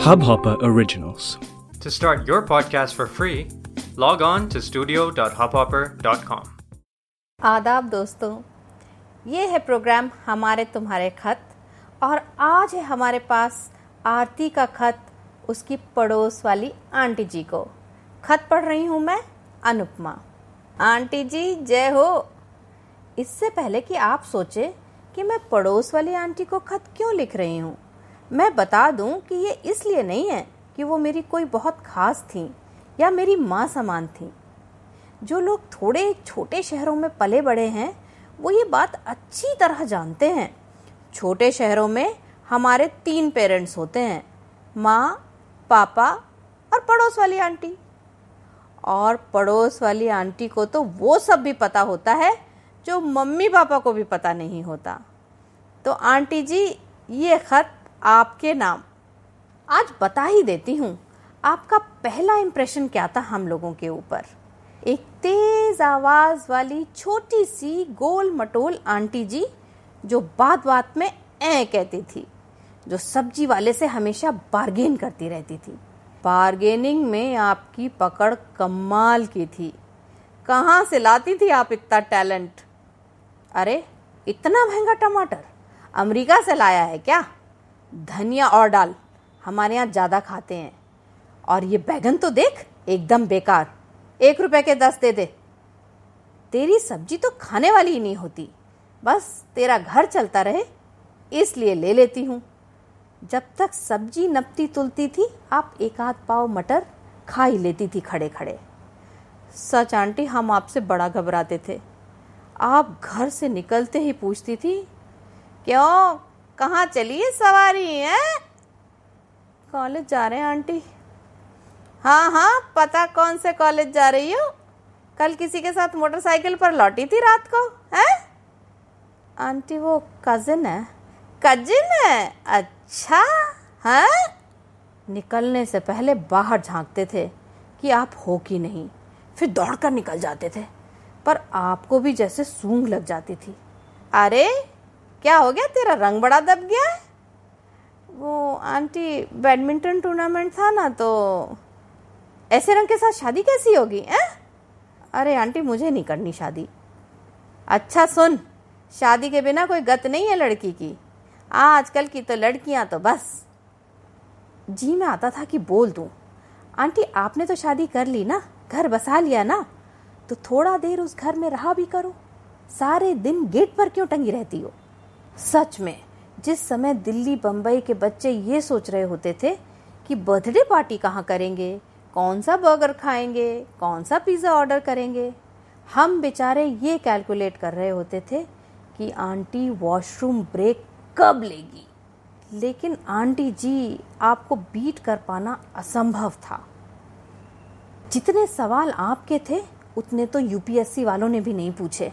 Hubhopper Originals. To start your podcast for free, log on to studio.hubhopper.com. आदाब दोस्तों ये है प्रोग्राम हमारे तुम्हारे खत और आज है हमारे पास आरती का खत उसकी पड़ोस वाली आंटी जी को खत पढ़ रही हूँ मैं अनुपमा आंटी जी जय हो इससे पहले कि आप सोचे कि मैं पड़ोस वाली आंटी को खत क्यों लिख रही हूँ मैं बता दूँ कि ये इसलिए नहीं है कि वो मेरी कोई बहुत खास थी या मेरी माँ समान थी। जो लोग थोड़े छोटे शहरों में पले बड़े हैं, वो ये बात अच्छी तरह जानते हैं। छोटे शहरों में हमारे तीन पेरेंट्स होते हैं, माँ, पापा और पड़ोस वाली आंटी। और पड़ोस वाली आंटी को तो वो सब भी पता होता है, जो मम्मी पापा को भी पता नहीं होता। तो आंटी जी, ये खत आपके नाम। आज बता ही देती हूँ, आपका पहला इंप्रेशन क्या था हम लोगों के ऊपर? एक तेज आवाज़ वाली छोटी सी गोल मटोल आंटी जी, जो बात बात में ए कहती थी, जो सब्ज़ी वाले से हमेशा बार्गेन करती रहती थी। बार्गेनिंग में आपकी पकड़ कमाल की थी। कहाँ से लाती थी आप इतना टैलेंट अरे, इतना महँगा टमाटर? अमेरिका से लाया है क्या? धनिया और डाल हमारे यहाँ ज़्यादा खाते हैं। और ये बैगन तो देख, एकदम बेकार। एक रुपए के दस दे दे। तेरी सब्ज़ी तो खाने वाली ही नहीं होती। बस तेरा घर चलता रहे, इसलिए ले लेती हूँ। जब तक सब्ज़ी नपती तुलती थी, आप एक आध पाव मटर खा ही लेती थी खड़े खड़े सच आंटी, हम आपसे बड़ा घबराते थे। आप घर से निकलते ही पूछती थी, क्यों? कहाँ चली सवारी, है? कॉलेज जा रहे हैं, आंटी। हाँ हाँ पता कौन से कॉलेज जा रही हो? कल किसी के साथ मोटरसाइकिल पर लौटी थी रात को, है? आंटी, वो कजिन है। कजिन है? अच्छा हाँ? निकलने से पहले बाहर झांकते थे कि आप हो कि नहीं, फिर दौड़कर निकल जाते थे। पर आपको भी जैसे सूंग लग जाती थी। अरे क्या हो गया? तेरा रंग बड़ा दब गया है। वो आंटी, बैडमिंटन टूर्नामेंट था ना तो ऐसे रंग के साथ शादी कैसी होगी, हैं? अरे आंटी, मुझे नहीं करनी शादी। अच्छा सुन, शादी के बिना कोई गत नहीं है लड़की की। आजकल की तो लड़कियाँ तो बस। जी, मैं आता था कि बोल दूँ। आंटी, आपने तो शादी कर ली ना, घर बसा लिया ना तो थोड़ा देर उस घर में रहा भी करो। सारे दिन गेट पर क्यों टंगी रहती हो? सच में, जिस समय दिल्ली बम्बई के बच्चे ये सोच रहे होते थे कि बर्थडे पार्टी कहाँ करेंगे, कौन सा बर्गर खाएँगे, कौन सा पिज़्ज़ा ऑर्डर करेंगे, हम बेचारे ये कैलकुलेट कर रहे होते थे कि आंटी वॉशरूम ब्रेक कब लेगी। लेकिन आंटी जी, आपको बीट कर पाना असंभव था। जितने सवाल आपके थे, उतने तो यूपीएससी वालों ने भी नहीं पूछे।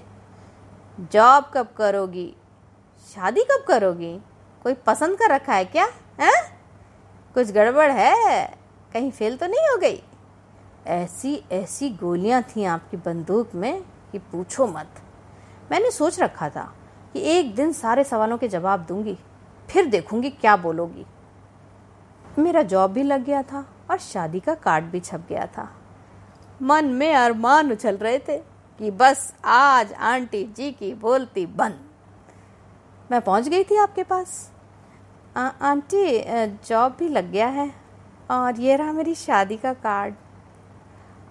जॉब कब करोगी? शादी कब करोगी? कोई पसंद कर रखा है क्या? है? कुछ गड़बड़ है? कहीं फेल तो नहीं हो गई? ऐसी ऐसी गोलियाँ थी आपकी बंदूक में कि पूछो मत। मैंने सोच रखा था कि एक दिन सारे सवालों के जवाब दूँगी, फिर देखूँगी क्या बोलोगी। मेरा जॉब भी लग गया था और शादी का कार्ड भी छप गया था। मन में अरमान उछल रहे थे कि बस आज आंटी जी की बोलती बंद। मैं पहुँच गई थी आपके पास। आ, आंटी जॉब भी लग गया है और ये रहा मेरी शादी का कार्ड।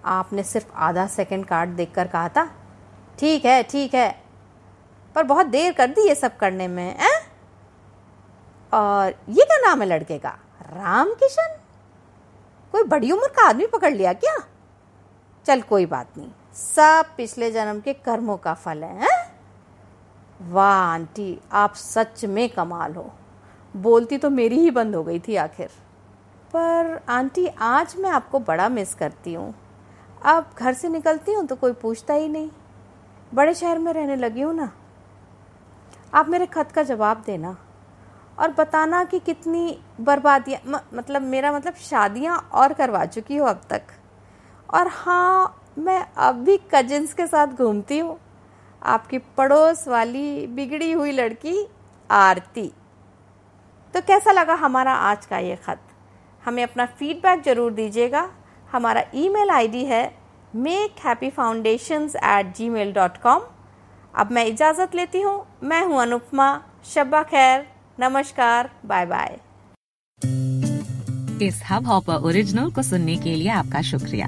आपने सिर्फ़ आधा सेकंड कार्ड देखकर कहा था? ठीक है ठीक है। पर बहुत देर कर दी ये सब करने में है? और ये क्या नाम है लड़के का? राम किशन कोई बड़ी उम्र का आदमी पकड़ लिया क्या? चल कोई बात नहीं। सब पिछले जन्म के कर्मों का फल है, है? वाह, आंटी, आप सच में कमाल हो। बोलती तो मेरी ही बंद हो गई थी आखिर। पर आंटी, आज मैं आपको बड़ा मिस करती हूँ। अब घर से निकलती हूँ तो कोई पूछता ही नहीं। बड़े शहर में रहने लगी हूँ ना। आप मेरे खत का जवाब देना और बताना कि कितनी बर्बादियाँ मतलब मेरा मतलब शादियाँ और करवा चुकी हो अब तक। और हाँ मैं अब भी कजिन्स के साथ घूमती हूँ। आपकी पड़ोस वाली बिगड़ी हुई लड़की आरती। तो कैसा लगा हमारा आज का ये खत? हमें अपना फीडबैक ज़रूर दीजिएगा। हमारा ईमेल आईडी है Make Happy Foundation at Gmail dot com अब मैं इजाज़त लेती हूँ। मैं हूँ अनुपमा। शब्बा खैर। नमस्कार। बाय बाय इस हब हॉपर ओरिजिनल को सुनने के लिए आपका शुक्रिया।